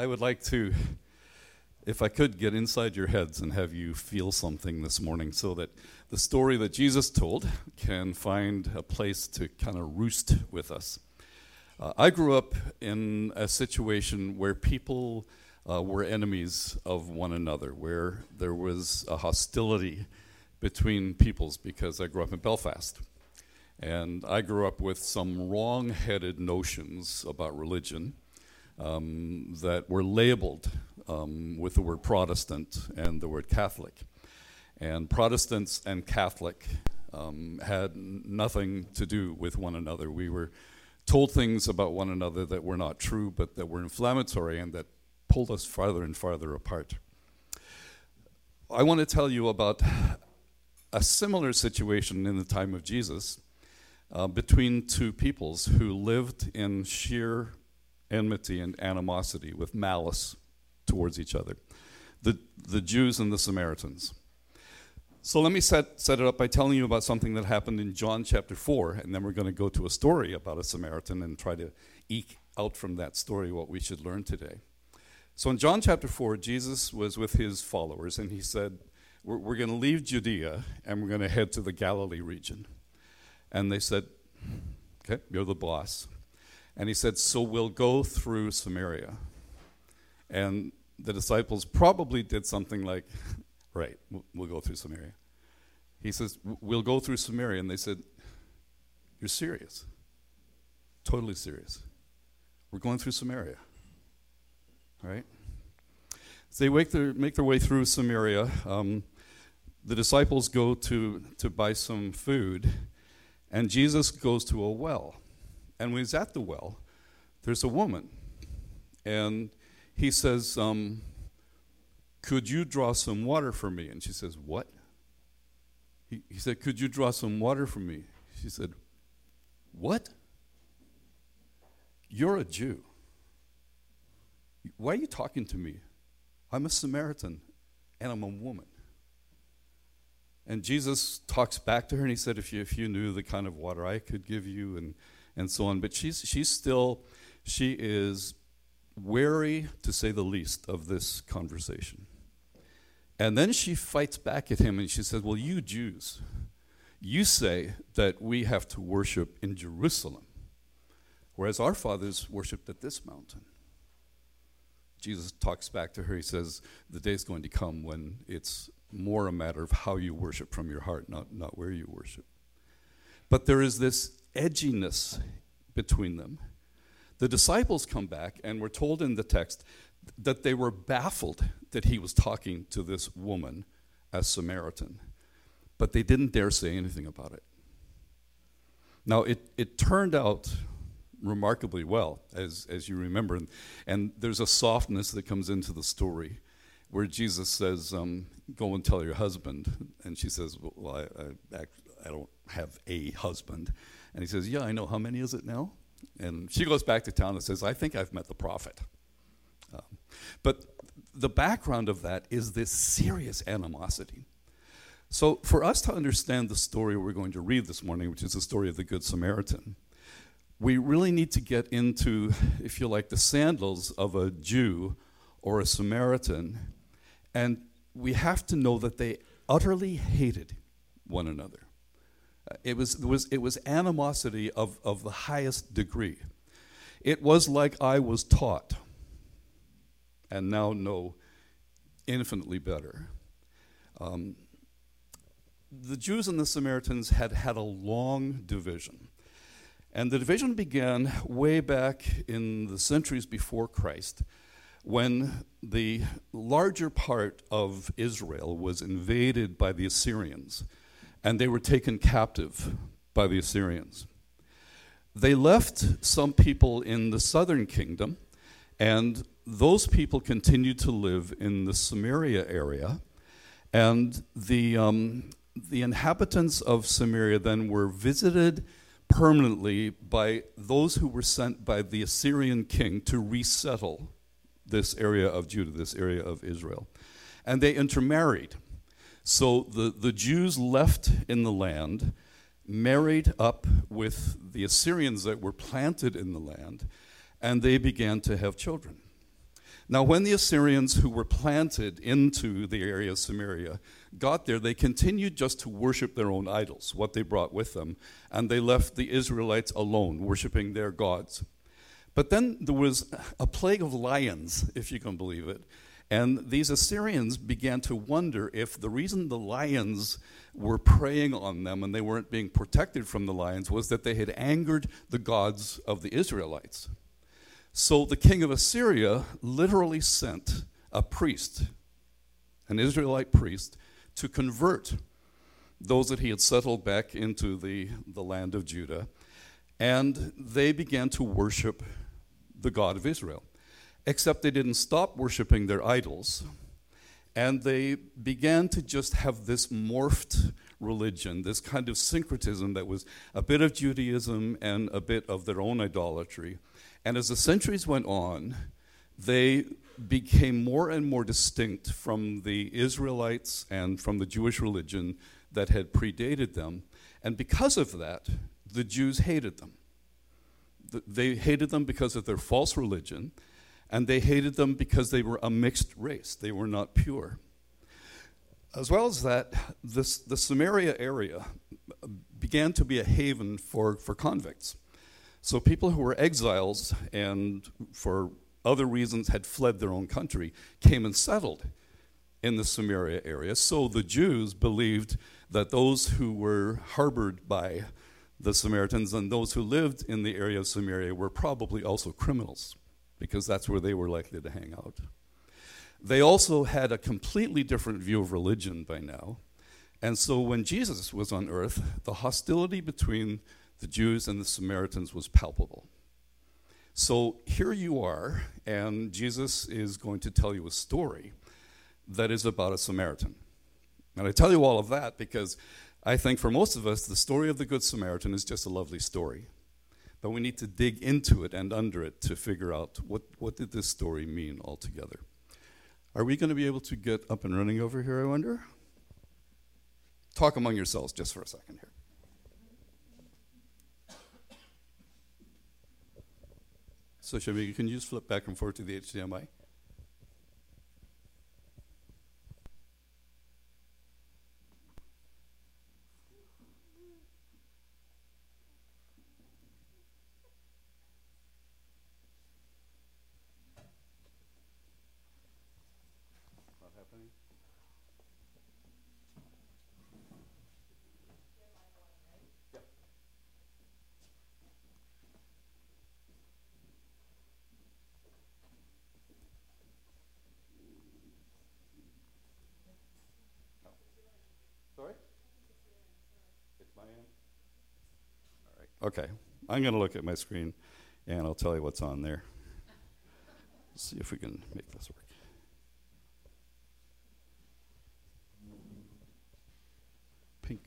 I would like to, if I could, get inside your heads and have you feel something this morning so that the story that Jesus told can find a place to kind of roost with us. Uh, I grew up in a situation where people uh, were enemies of one another, where there was a hostility between peoples because I grew up in Belfast. And I grew up with some wrong headed notions about religion um, that were labeled um, with the word Protestant and the word Catholic. And Protestants and Catholic um, had nothing to do with one another. We were told things about one another that were not true, but that were inflammatory and that pulled us farther and farther apart. I want to tell you about a similar situation in the time of Jesus uh, between two peoples who lived in sheer enmity and animosity with malice towards each other the, the Jews and the Samaritans. So let me set, set it up by telling you about something that happened in John chapter 4, and then we're going to go to a story about a Samaritan and try to eke out from that story what we should learn today. So in John chapter 4, Jesus was with his followers, and he said, We're, we're going to leave Judea and we're going to head to the Galilee region. And they said, Okay, you're the boss. And he said, So we'll go through Samaria. And the disciples probably did something like, Right, we'll go through Samaria. He says, We'll go through Samaria. And they said, You're serious. Totally serious. We're going through Samaria. Right? So they make their, make their way through Samaria. Um, the disciples go to, to buy some food, and Jesus goes to a well. And when he's at the well, there's a woman. And he says, um, Could you draw some water for me? And she says, What? He, he said, Could you draw some water for me? She said, What? You're a Jew. Why are you talking to me? I'm a Samaritan and I'm a woman. And Jesus talks back to her and he said, If you, if you knew the kind of water I could give you, and and so on. But she's, she's still, she is wary, to say the least, of this conversation. And then she fights back at him and she says, Well, you Jews, you say that we have to worship in Jerusalem, whereas our fathers worshiped at this mountain. Jesus talks back to her. He says, The day is going to come when it's more a matter of how you worship from your heart, not, not where you worship. But there is this edginess between them. The disciples come back, and we're told in the text that they were baffled that he was talking to this woman as Samaritan, but they didn't dare say anything about it. Now, it, it turned out remarkably well, as, as you remember, and, and there's a softness that comes into the story where Jesus says, um, Go and tell your husband. And she says, Well, I, I, I don't have a husband. And he says, Yeah, I know. How many is it now? And she goes back to town and says, I think I've met the prophet. Um, but the background of that is this serious animosity. So, for us to understand the story we're going to read this morning, which is the story of the Good Samaritan, we really need to get into, if you like, the sandals of a Jew or a Samaritan, and we have to know that they utterly hated one another. It was, it was, it was animosity of, of the highest degree. It was like I was taught and now know infinitely better. Um, the Jews and the Samaritans had had a long division. And the division began way back in the centuries before Christ when the larger part of Israel was invaded by the Assyrians and they were taken captive by the Assyrians. They left some people in the southern kingdom, and those people continued to live in the Samaria area. And the, um, the inhabitants of Samaria then were visited permanently by those who were sent by the Assyrian king to resettle this area of Judah, this area of Israel. And they intermarried. So the, the Jews left in the land, married up with the Assyrians that were planted in the land, and they began to have children. Now, when the Assyrians who were planted into the area of Samaria got there, they continued just to worship their own idols, what they brought with them, and they left the Israelites alone, worshiping their gods. But then there was a plague of lions, if you can believe it. And these Assyrians began to wonder if the reason the lions were preying on them and they weren't being protected from the lions was that they had angered the gods of the Israelites. So the king of Assyria literally sent a priest, an Israelite priest, to convert those that he had settled back into the, the land of Judah. And they began to worship the God of Israel. Except they didn't stop worshiping their idols. And they began to just have this morphed religion, this kind of syncretism that was a bit of Judaism and a bit of their own idolatry. And as the centuries went on, they became more and more distinct from the Israelites and from the Jewish religion that had predated them. And because of that, the Jews hated them. They hated them because of their false religion, and they hated them because they were a mixed race. They were not pure. As well as that, this, the Samaria area began to be a haven for, for convicts. So people who were exiles and for other reasons had fled their own country came and settled in the Samaria area. So the Jews believed that those who were harbored by the Samaritans and those who lived in the area of Samaria were probably also criminals because that's where they were likely to hang out. They also had a completely different view of religion by now. And so when Jesus was on earth, the hostility between the Jews and the Samaritans was palpable. So here you are, and Jesus is going to tell you a story that is about a Samaritan. And I tell you all of that because I think for most of us, the story of the Good Samaritan is just a lovely story. But we need to dig into it and under it to figure out what, what did this story mean altogether. Are we going to be able to get up and running over here, I wonder? Talk among yourselves just for a second here. So, Shabby, can you just flip back and forth to the HDMI? Okay, I'm going to look at my screen and I'll tell you what's on there. Let's see if we can make this work. Pink.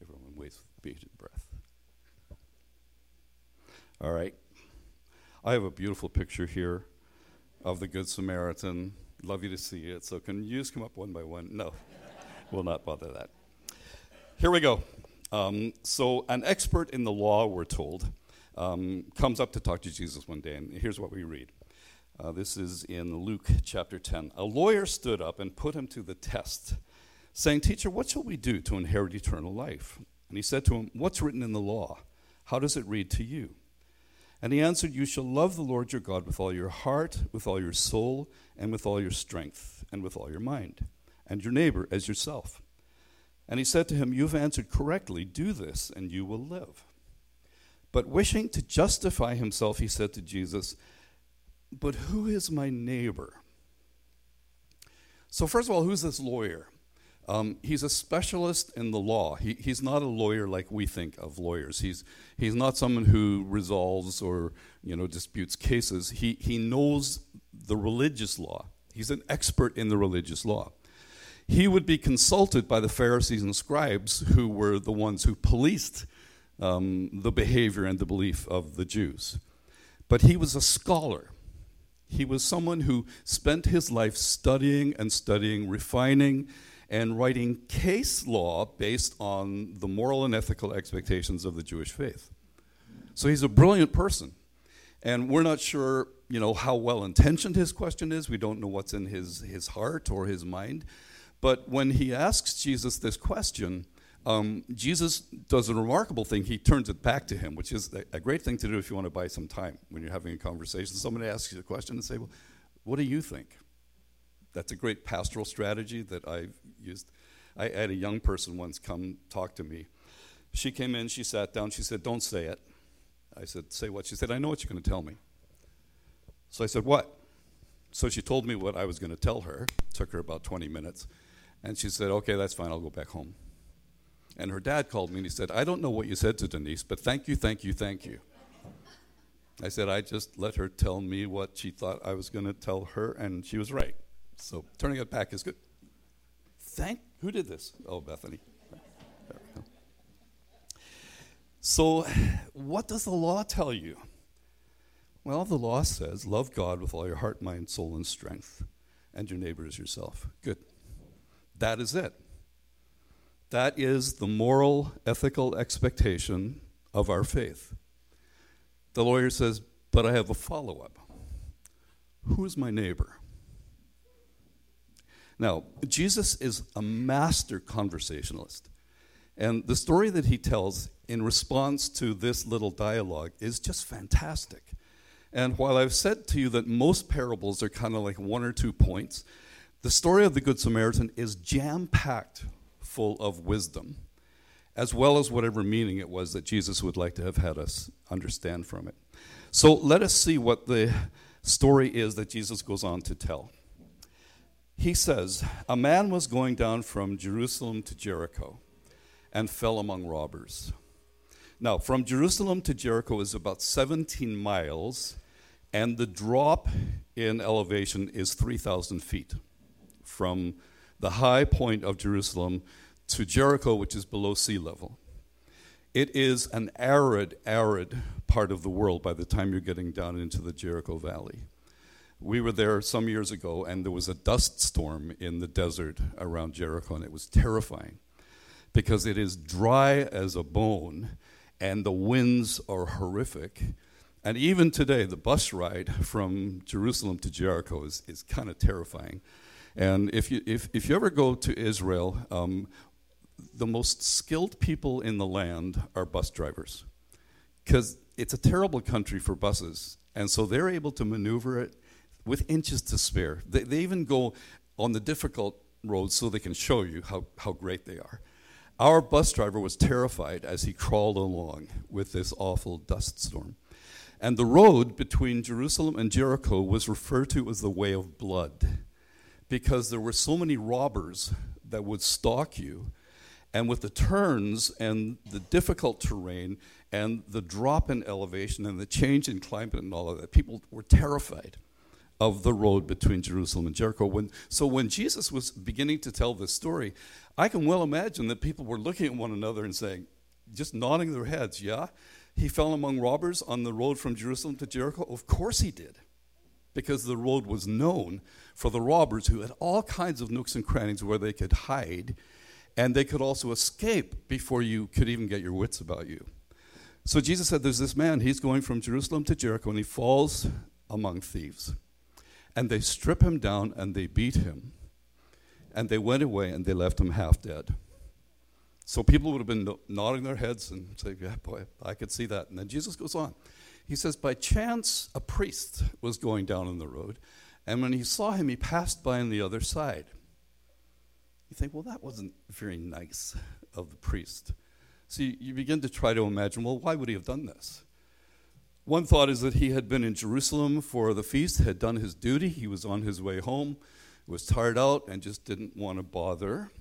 Everyone waits with bated breath. All right. I have a beautiful picture here of the Good Samaritan Love you to see it. So can you just come up one by one? No, we'll not bother that. Here we go. Um, so an expert in the law, we're told, um, comes up to talk to Jesus one day, and here's what we read. Uh, this is in Luke chapter 10. A lawyer stood up and put him to the test, saying, Teacher, what shall we do to inherit eternal life? And he said to him, What's written in the law? How does it read to you? And he answered, You shall love the Lord your God with all your heart, with all your soul, and with all your strength, and with all your mind, and your neighbor as yourself. And he said to him, You've answered correctly. Do this, and you will live. But wishing to justify himself, he said to Jesus, But who is my neighbor? So, first of all, who's this lawyer? Um, he's a specialist in the law. He, he's not a lawyer like we think of lawyers. He's, he's not someone who resolves or you know, disputes cases. He, he knows the religious law. He's an expert in the religious law. He would be consulted by the Pharisees and scribes, who were the ones who policed um, the behavior and the belief of the Jews. But he was a scholar. He was someone who spent his life studying and studying, refining and writing case law based on the moral and ethical expectations of the Jewish faith. So he's a brilliant person. And we're not sure, you know, how well intentioned his question is. We don't know what's in his, his heart or his mind. But when he asks Jesus this question, um, Jesus does a remarkable thing. He turns it back to him, which is a great thing to do if you want to buy some time when you're having a conversation. Somebody asks you a question and say, Well, what do you think? That's a great pastoral strategy that I've used. I had a young person once come talk to me. She came in, she sat down, she said, Don't say it. I said, Say what? She said, I know what you're going to tell me. So I said, What? So she told me what I was going to tell her. It took her about 20 minutes. And she said, Okay, that's fine, I'll go back home. And her dad called me and he said, I don't know what you said to Denise, but thank you, thank you, thank you. I said, I just let her tell me what she thought I was going to tell her, and she was right. So turning it back is good. Thank, who did this? Oh, Bethany. So, what does the law tell you? Well, the law says, love God with all your heart, mind, soul, and strength, and your neighbor as yourself. Good. That is it. That is the moral, ethical expectation of our faith. The lawyer says, But I have a follow up. Who is my neighbor? Now, Jesus is a master conversationalist. And the story that he tells in response to this little dialogue is just fantastic. And while I've said to you that most parables are kind of like one or two points, the story of the Good Samaritan is jam packed full of wisdom, as well as whatever meaning it was that Jesus would like to have had us understand from it. So let us see what the story is that Jesus goes on to tell. He says, A man was going down from Jerusalem to Jericho and fell among robbers. Now, from Jerusalem to Jericho is about 17 miles, and the drop in elevation is 3,000 feet from the high point of Jerusalem to Jericho, which is below sea level. It is an arid, arid part of the world by the time you're getting down into the Jericho Valley. We were there some years ago, and there was a dust storm in the desert around Jericho, and it was terrifying because it is dry as a bone, and the winds are horrific. And even today, the bus ride from Jerusalem to Jericho is, is kind of terrifying. And if you, if, if you ever go to Israel, um, the most skilled people in the land are bus drivers because it's a terrible country for buses. And so they're able to maneuver it with inches to spare. They, they even go on the difficult roads so they can show you how, how great they are. Our bus driver was terrified as he crawled along with this awful dust storm. And the road between Jerusalem and Jericho was referred to as the way of blood because there were so many robbers that would stalk you and with the turns and the difficult terrain and the drop in elevation and the change in climate and all of that, people were terrified of the road between Jerusalem and Jericho. When, so when Jesus was beginning to tell this story, I can well imagine that people were looking at one another and saying, just nodding their heads, yeah? He fell among robbers on the road from Jerusalem to Jericho? Of course he did. Because the road was known for the robbers who had all kinds of nooks and crannies where they could hide and they could also escape before you could even get your wits about you. So Jesus said, There's this man, he's going from Jerusalem to Jericho, and he falls among thieves. And they strip him down and they beat him. And they went away and they left him half dead. So people would have been nodding their heads and saying, Yeah, boy, I could see that. And then Jesus goes on. He says, By chance, a priest was going down on the road, and when he saw him, he passed by on the other side. You think, well, that wasn't very nice of the priest. So you, you begin to try to imagine, well, why would he have done this? One thought is that he had been in Jerusalem for the feast, had done his duty, he was on his way home, was tired out, and just didn't want to bother.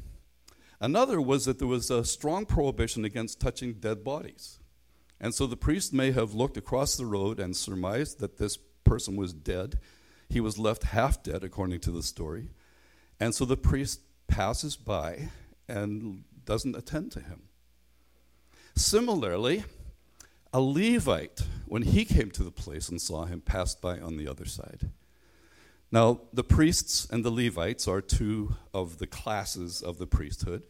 Another was that there was a strong prohibition against touching dead bodies. And so the priest may have looked across the road and surmised that this person was dead. He was left half dead, according to the story. And so the priest passes by and doesn't attend to him. Similarly, a Levite, when he came to the place and saw him, passed by on the other side. Now, the priests and the Levites are two of the classes of the priesthood.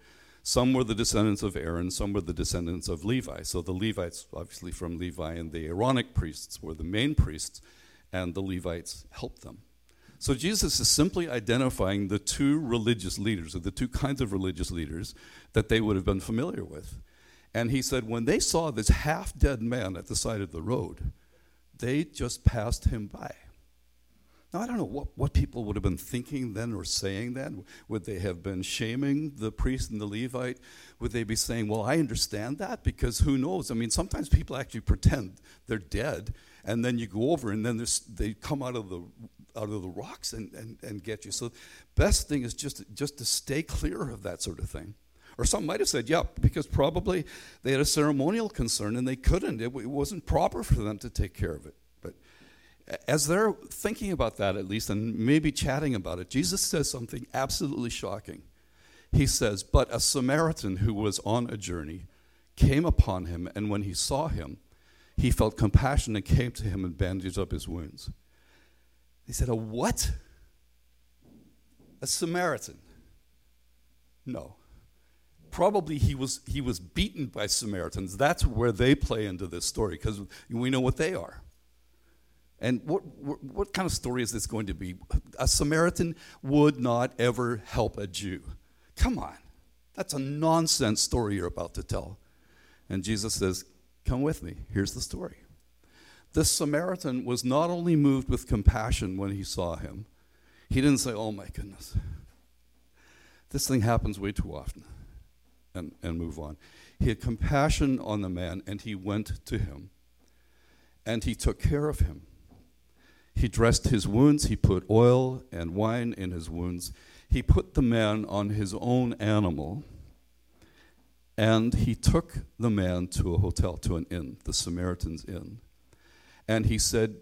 Some were the descendants of Aaron, some were the descendants of Levi. So the Levites, obviously from Levi, and the Aaronic priests were the main priests, and the Levites helped them. So Jesus is simply identifying the two religious leaders, or the two kinds of religious leaders that they would have been familiar with. And he said, when they saw this half dead man at the side of the road, they just passed him by. Now, I don't know what, what people would have been thinking then or saying then. Would they have been shaming the priest and the Levite? Would they be saying, Well, I understand that because who knows? I mean, sometimes people actually pretend they're dead, and then you go over, and then they come out of the out of the rocks and, and, and get you. So, best thing is just, just to stay clear of that sort of thing. Or some might have said, yeah, because probably they had a ceremonial concern and they couldn't. It, it wasn't proper for them to take care of it But as they're thinking about that, at least, and maybe chatting about it, Jesus says something absolutely shocking. He says, But a Samaritan who was on a journey came upon him, and when he saw him, he felt compassion and came to him and bandaged up his wounds. He said, A what? A Samaritan? No. Probably he was, he was beaten by Samaritans. That's where they play into this story because we know what they are. And what, what, what, kind of story is this going to be? A Samaritan would not ever help a Jew. Come on. That's a nonsense story you're about to tell. And Jesus says, Come with me. Here's the story. This Samaritan was not only moved with compassion when he saw him, he didn't say, Oh my goodness, this thing happens way too often, and, and move on. He had compassion on the man, and he went to him, and he took care of him. He dressed his wounds, he put oil and wine in his wounds. He put the man on his own animal, and he took the man to a hotel, to an inn, the Samaritan's Inn. And he said,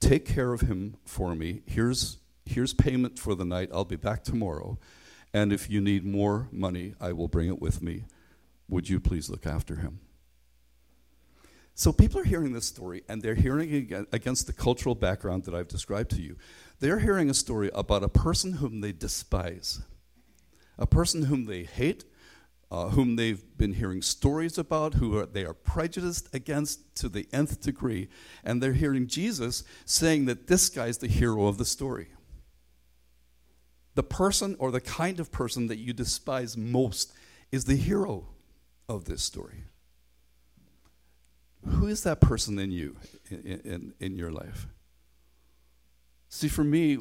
Take care of him for me. Here's, here's payment for the night. I'll be back tomorrow. And if you need more money, I will bring it with me. Would you please look after him? So people are hearing this story, and they're hearing it against the cultural background that I've described to you. They're hearing a story about a person whom they despise, a person whom they hate, uh, whom they've been hearing stories about, who are, they are prejudiced against to the nth degree, and they're hearing Jesus saying that this guy's the hero of the story. The person or the kind of person that you despise most is the hero of this story who is that person in you, in, in, in your life? See, for me,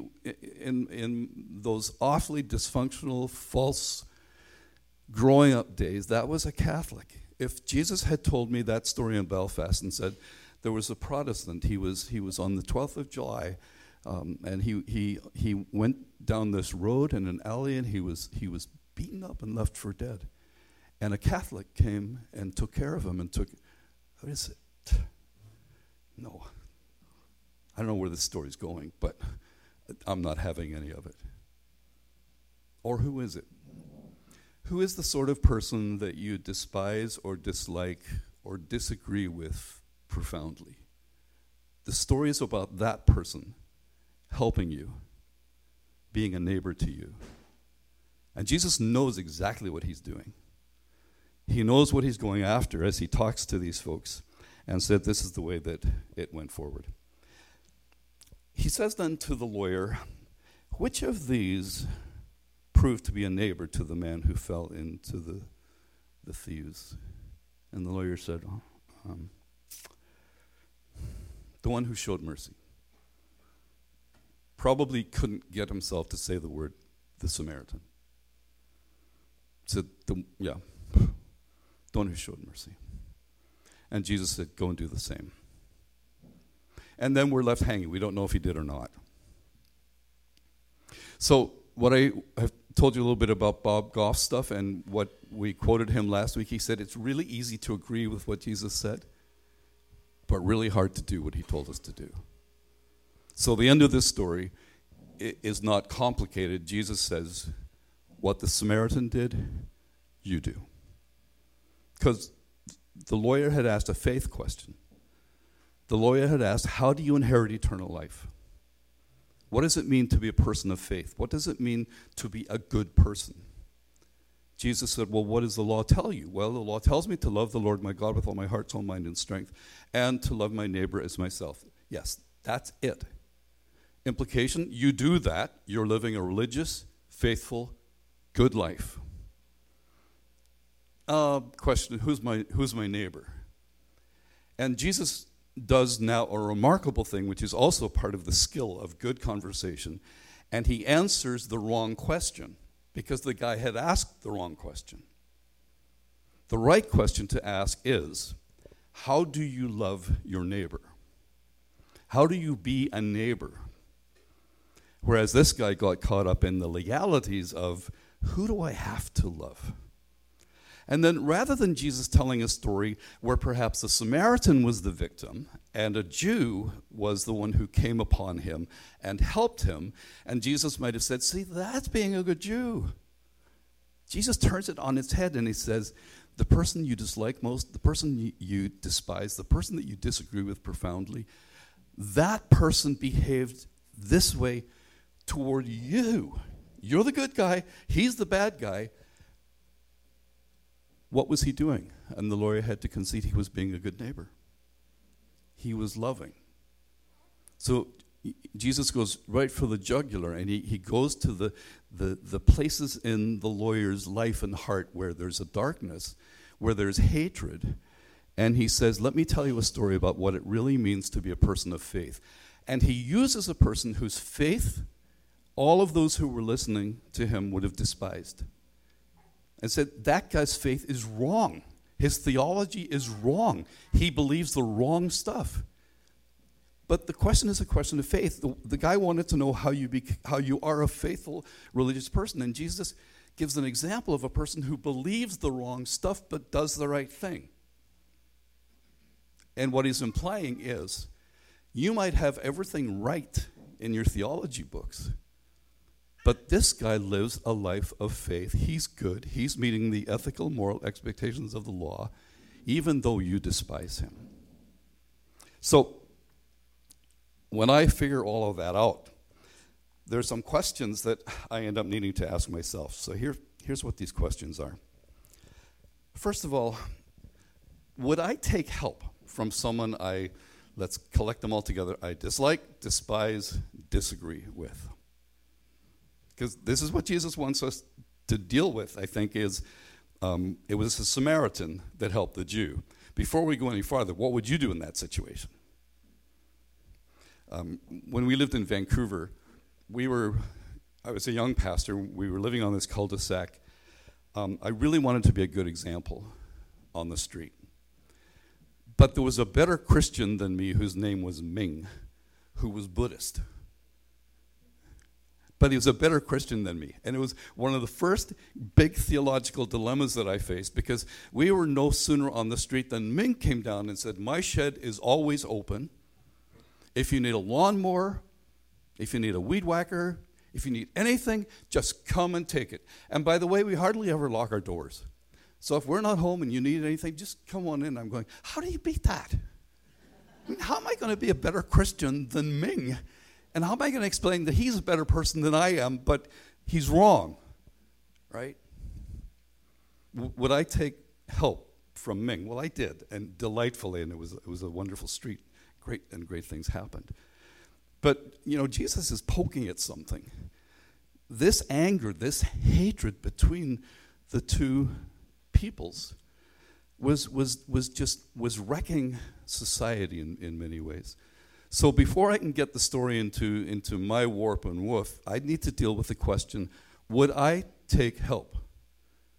in, in those awfully dysfunctional, false growing up days, that was a Catholic. If Jesus had told me that story in Belfast and said there was a Protestant, he was, he was on the 12th of July, um, and he, he, he went down this road in an alley and he was, he was beaten up and left for dead. And a Catholic came and took care of him and took what is it? No. I don't know where this story's going, but I'm not having any of it. Or who is it? Who is the sort of person that you despise or dislike or disagree with profoundly? The story is about that person helping you, being a neighbor to you. And Jesus knows exactly what he's doing. He knows what he's going after as he talks to these folks and said this is the way that it went forward. He says then to the lawyer, Which of these proved to be a neighbor to the man who fell into the, the thieves? And the lawyer said, oh, um, The one who showed mercy. Probably couldn't get himself to say the word the Samaritan. Said, the, yeah, the one who showed mercy. And Jesus said, Go and do the same. And then we're left hanging. We don't know if he did or not. So, what I have told you a little bit about Bob Goff stuff and what we quoted him last week, he said it's really easy to agree with what Jesus said, but really hard to do what he told us to do. So, the end of this story is not complicated. Jesus says, What the Samaritan did, you do. Because the lawyer had asked a faith question. The lawyer had asked, How do you inherit eternal life? What does it mean to be a person of faith? What does it mean to be a good person? Jesus said, Well, what does the law tell you? Well, the law tells me to love the Lord my God with all my heart, soul, mind, and strength, and to love my neighbor as myself. Yes, that's it. Implication you do that, you're living a religious, faithful, good life. Uh, question who's my, who's my neighbor? And Jesus does now a remarkable thing, which is also part of the skill of good conversation, and he answers the wrong question because the guy had asked the wrong question. The right question to ask is How do you love your neighbor? How do you be a neighbor? Whereas this guy got caught up in the legalities of who do I have to love? And then rather than Jesus telling a story where perhaps a Samaritan was the victim and a Jew was the one who came upon him and helped him, and Jesus might have said, See, that's being a good Jew. Jesus turns it on its head and he says, The person you dislike most, the person you, despise, the person that you disagree with profoundly, that person behaved this way toward you. You're the good guy, he's the bad guy. What was he doing? And the lawyer had to concede he was being a good neighbor. He was loving. So Jesus goes right for the jugular and he, he goes to the, the, the places in the lawyer's life and heart where there's a darkness, where there's hatred. And he says, Let me tell you a story about what it really means to be a person of faith. And he uses a person whose faith all of those who were listening to him would have despised and said, That guy's faith is wrong. His theology is wrong. He believes the wrong stuff. But the question is a question of faith. The, the guy wanted to know how you, be, how you are a faithful religious person. And Jesus gives an example of a person who believes the wrong stuff but does the right thing. And what he's implying is you might have everything right in your theology books, but this guy lives a life of faith. He's good. He's meeting the ethical, moral expectations of the law, even though you despise him. So, when I figure all of that out, there's some questions that I end up needing to ask myself. So, here, here's what these questions are. First of all, would I take help from someone I, let's collect them all together, I dislike, despise, disagree with? Because this is what Jesus wants us to deal with, I think, is um, it was a Samaritan that helped the Jew. Before we go any farther, what would you do in that situation? Um, when we lived in Vancouver, we were, I was a young pastor, we were living on this cul de sac. Um, I really wanted to be a good example on the street. But there was a better Christian than me whose name was Ming, who was Buddhist but he was a better Christian than me. And it was one of the first big theological dilemmas that I faced because we were no sooner on the street than Ming came down and said, My shed is always open. If you need a lawnmower, if you need a weed whacker, if you need anything, just come and take it. And by the way, we hardly ever lock our doors. So if we're not home and you need anything, just come on in. I'm going, How do you beat that? I mean, how am I going to be a better Christian than Ming? And how am I going to explain that he's a better person than I am, but he's wrong? Right? W- would I take help from Ming? Well, I did, and delightfully, and it was, it was a wonderful street. Great, and great things happened. But, you know, Jesus is poking at something. This anger, this hatred between the two peoples was, was, was just was wrecking society in, in many ways. So before I can get the story into, into my warp and woof, I need to deal with the question would I take help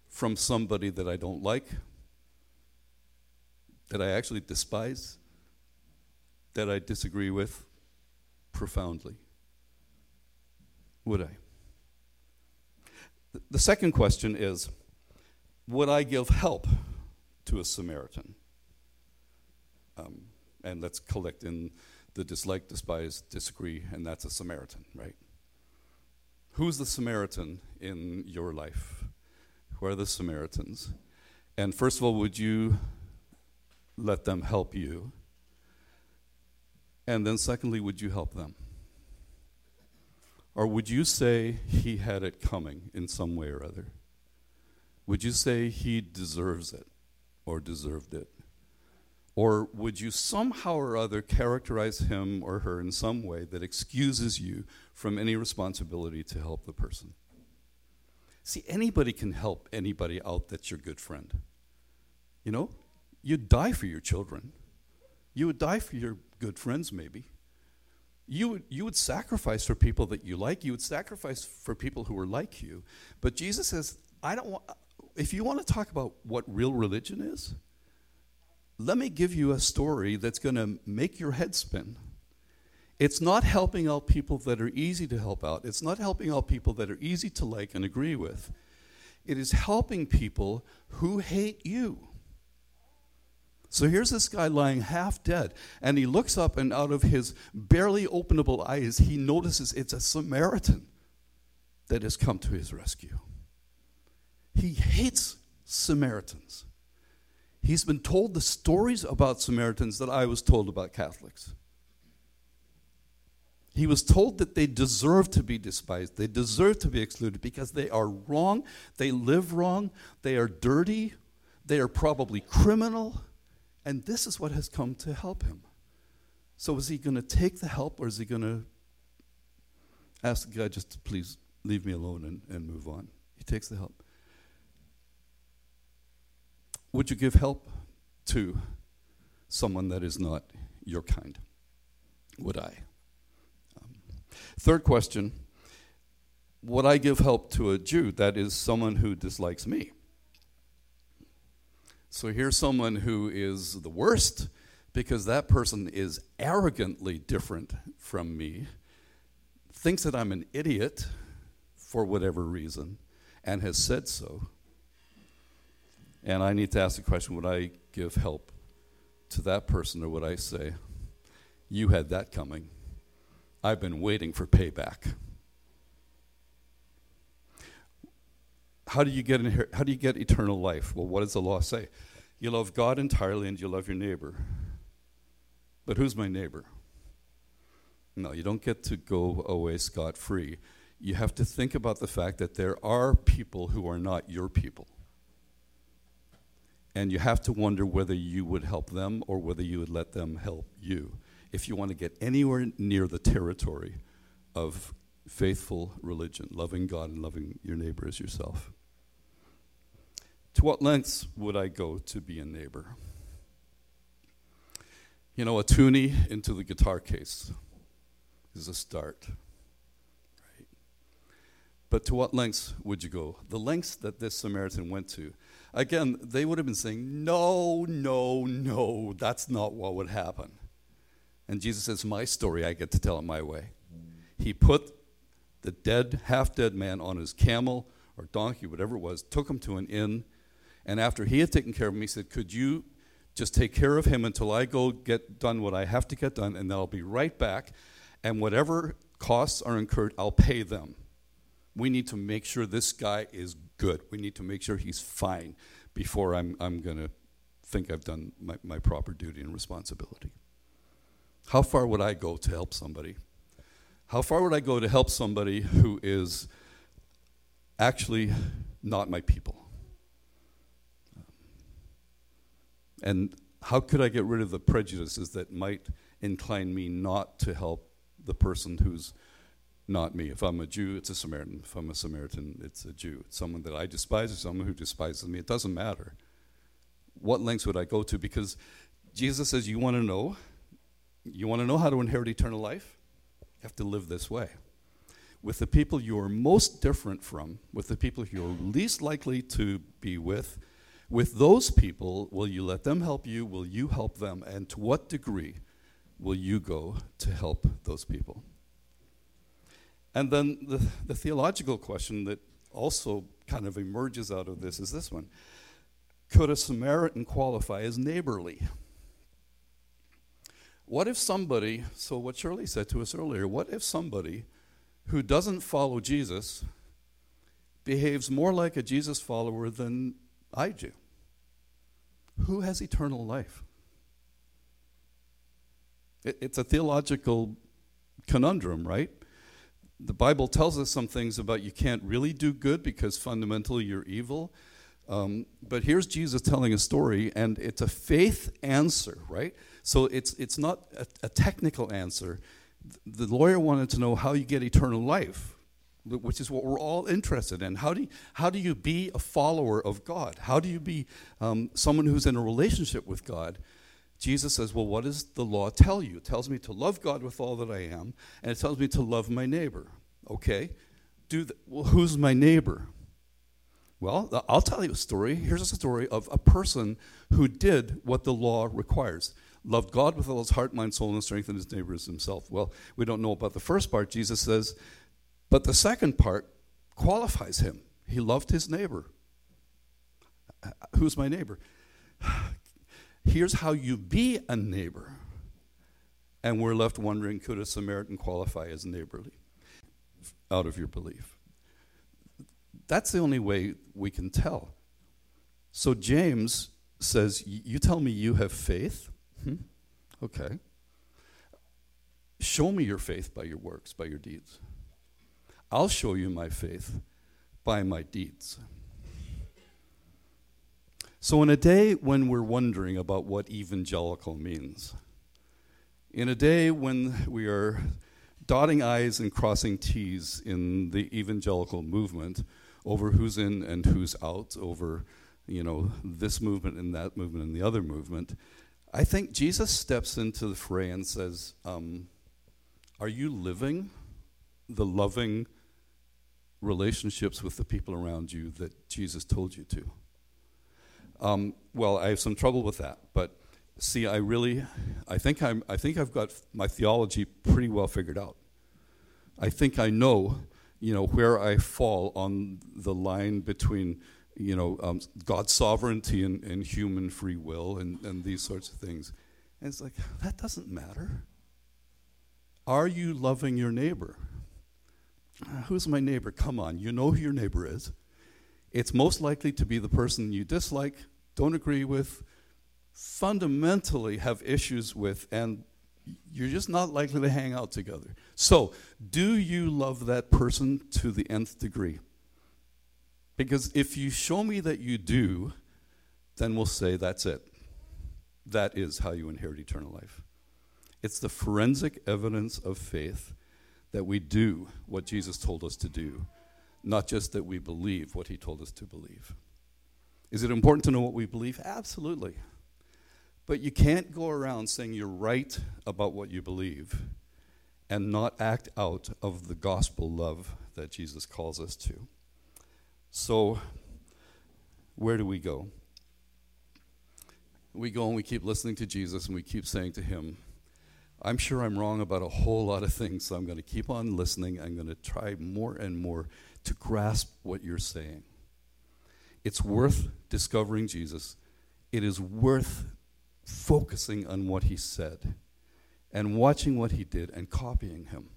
from somebody that I don't like, that I actually despise, that I disagree with profoundly? Would I? The second question is Would I give help to a Samaritan? Um, and let's collect in the dislike, despise, disagree, and that's a Samaritan, right? Who's the Samaritan in your life? Who are the Samaritans? And first of all, would you let them help you? And then, secondly, would you help them? Or would you say he had it coming in some way or other? Would you say he deserves it or deserved it? Or would you somehow or other characterize him or her in some way that excuses you from any responsibility to help the person? See, anybody can help anybody out that's your good friend. You know, you'd die for your children. You would die for your good friends, maybe. You would, you would sacrifice for people that you like. You would sacrifice for people who are like you. But Jesus says, I don't want, if you want to talk about what real religion is, let me give you a story that's going to make your head spin. It's not helping out people that are easy to help out. It's not helping out people that are easy to like and agree with. It is helping people who hate you. So here's this guy lying half dead, and he looks up, and out of his barely openable eyes, he notices it's a Samaritan that has come to his rescue. He hates Samaritans. He's been told the stories about Samaritans that I was told about Catholics. He was told that they deserve to be despised, they deserve to be excluded because they are wrong, they live wrong, they are dirty, they are probably criminal, and this is what has come to help him. So, is he going to take the help or is he going to ask God just to please leave me alone and, and move on? He takes the help. Would you give help to someone that is not your kind? Would I? Um, third question Would I give help to a Jew that is someone who dislikes me? So here's someone who is the worst because that person is arrogantly different from me, thinks that I'm an idiot for whatever reason, and has said so. And I need to ask the question would I give help to that person, or would I say, You had that coming? I've been waiting for payback. How do you get how do you get eternal life? Well, what does the law say? You love God entirely and you love your neighbor. But who's my neighbor? No, you don't get to go away scot free. You have to think about the fact that there are people who are not your people. And you have to wonder whether you would help them or whether you would let them help you if you want to get anywhere near the territory of faithful religion, loving God and loving your neighbor as yourself. To what lengths would I go to be a neighbor? You know, a toonie into the guitar case is a start. Right? But to what lengths would you go? The lengths that this Samaritan went to Again, they would have been saying, No, no, no, that's not what would happen. And Jesus says, My story, I get to tell it my way. He put the dead, half dead man on his camel or donkey, whatever it was, took him to an inn. And after he had taken care of him, he said, Could you just take care of him until I go get done what I have to get done, and then I'll be right back. And whatever costs are incurred, I'll pay them. We need to make sure this guy is good. We need to make sure he's fine before I'm, I'm going to think I've done my, my proper duty and responsibility. How far would I go to help somebody? How far would I go to help somebody who is actually not my people? And how could I get rid of the prejudices that might incline me not to help the person who's not me. If I'm a Jew, it's a Samaritan. If I'm a Samaritan, it's a Jew. It's someone that I despise or someone who despises me. It doesn't matter. What lengths would I go to? Because Jesus says, You want to know? You want to know how to inherit eternal life? You have to live this way. With the people you are most different from, with the people you're least likely to be with, with those people, will you let them help you? Will you help them? And to what degree will you go to help those people? And then the, the theological question that also kind of emerges out of this is this one Could a Samaritan qualify as neighborly? What if somebody, so what Shirley said to us earlier, what if somebody who doesn't follow Jesus behaves more like a Jesus follower than I do? Who has eternal life? It, it's a theological conundrum, right? The Bible tells us some things about you can't really do good because fundamentally you're evil. Um, but here's Jesus telling a story, and it's a faith answer, right? So it's, it's not a, a technical answer. The lawyer wanted to know how you get eternal life, which is what we're all interested in. How do you, how do you be a follower of God? How do you be um, someone who's in a relationship with God? Jesus says, Well, what does the law tell you? It tells me to love God with all that I am, and it tells me to love my neighbor. Okay, do well, who's my neighbor? Well, I'll tell you a story. Here's a story of a person who did what the law requires loved God with all his heart, mind, soul, and strength, and his neighbor as himself. Well, we don't know about the first part, Jesus says, but the second part qualifies him. He loved his neighbor. Uh, uh, who's my neighbor? Here's how you be a neighbor. And we're left wondering could a Samaritan qualify as neighborly out of your belief? That's the only way we can tell. So James says, You tell me you have faith? Hmm? Okay. Show me your faith by your works, by your deeds. I'll show you my faith by my deeds. So, in a day when we're wondering about what evangelical means, in a day when we are dotting I's and crossing T's in the evangelical movement over who's in and who's out, over you know this movement and that movement and the other movement, I think Jesus steps into the fray and says, um, "Are you living the loving relationships with the people around you that Jesus told you to?" Um, well, I have some trouble with that, but see, I really, I think I'm, I think I've got my theology pretty well figured out. I think I know, you know, where I fall on the line between, you know, um, God's sovereignty and, and human free will and, and these sorts of things. And it's like, that doesn't matter. Are you loving your neighbor? Uh, who's my neighbor? Come on, you know who your neighbor is it's most likely to be the person you dislike, don't agree with, fundamentally have issues with, and you're just not likely to hang out together. So, do you love that person to the nth degree? Because if you show me that you do, then we'll say that's it. That is how you inherit eternal life. It's the forensic evidence of faith that we do what Jesus told us to do not just that we believe what he told us to believe. Is it important to know what we believe? Absolutely. But you can't go around saying you're right about what you believe and not act out of the gospel love that Jesus calls us to. So, where do we go? We go and we keep listening to Jesus and we keep saying to him, I'm sure I'm wrong about a whole lot of things, so I'm going to keep on listening. I'm going to try more and more to grasp what you're saying. It's worth discovering Jesus. It is worth focusing on what he said and watching what he did and copying him.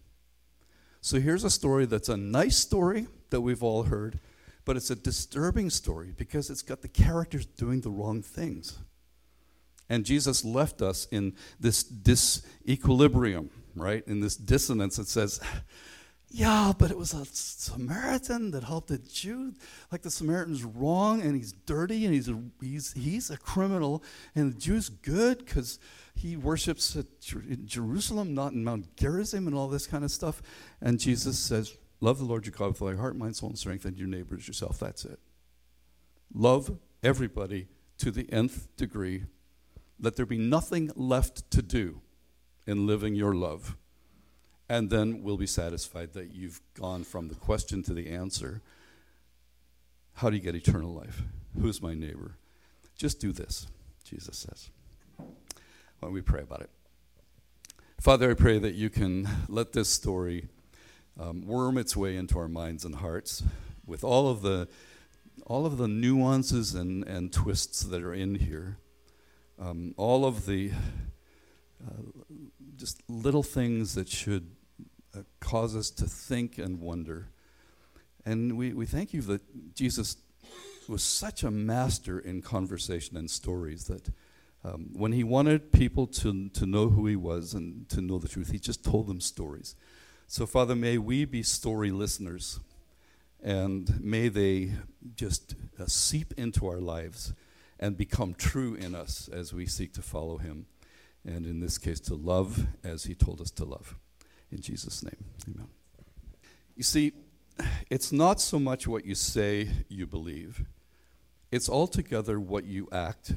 So here's a story that's a nice story that we've all heard, but it's a disturbing story because it's got the characters doing the wrong things. And Jesus left us in this disequilibrium, right? In this dissonance that says, yeah, but it was a Samaritan that helped a Jew. Like the Samaritan's wrong and he's dirty and he's a, he's, he's a criminal. And the Jew's good because he worships at in Jerusalem, not in Mount Gerizim and all this kind of stuff. And Jesus says, Love the Lord your God with all your heart, mind, soul, and strength, and your neighbors yourself. That's it. Love everybody to the nth degree. Let there be nothing left to do in living your love and then we'll be satisfied that you've gone from the question to the answer. How do you get eternal life? Who's my neighbor? Just do this, Jesus says. Why don't we pray about it? Father, I pray that you can let this story um, worm its way into our minds and hearts with all of the, all of the nuances and, and twists that are in here, um, all of the uh, just little things that should uh, cause us to think and wonder. And we, we thank you that Jesus was such a master in conversation and stories that um, when he wanted people to, to know who he was and to know the truth, he just told them stories. So, Father, may we be story listeners, and may they just uh, seep into our lives and become true in us as we seek to follow Him, and in this case, to love as He told us to love. In Jesus' name, amen. You see, it's not so much what you say you believe, it's altogether what you act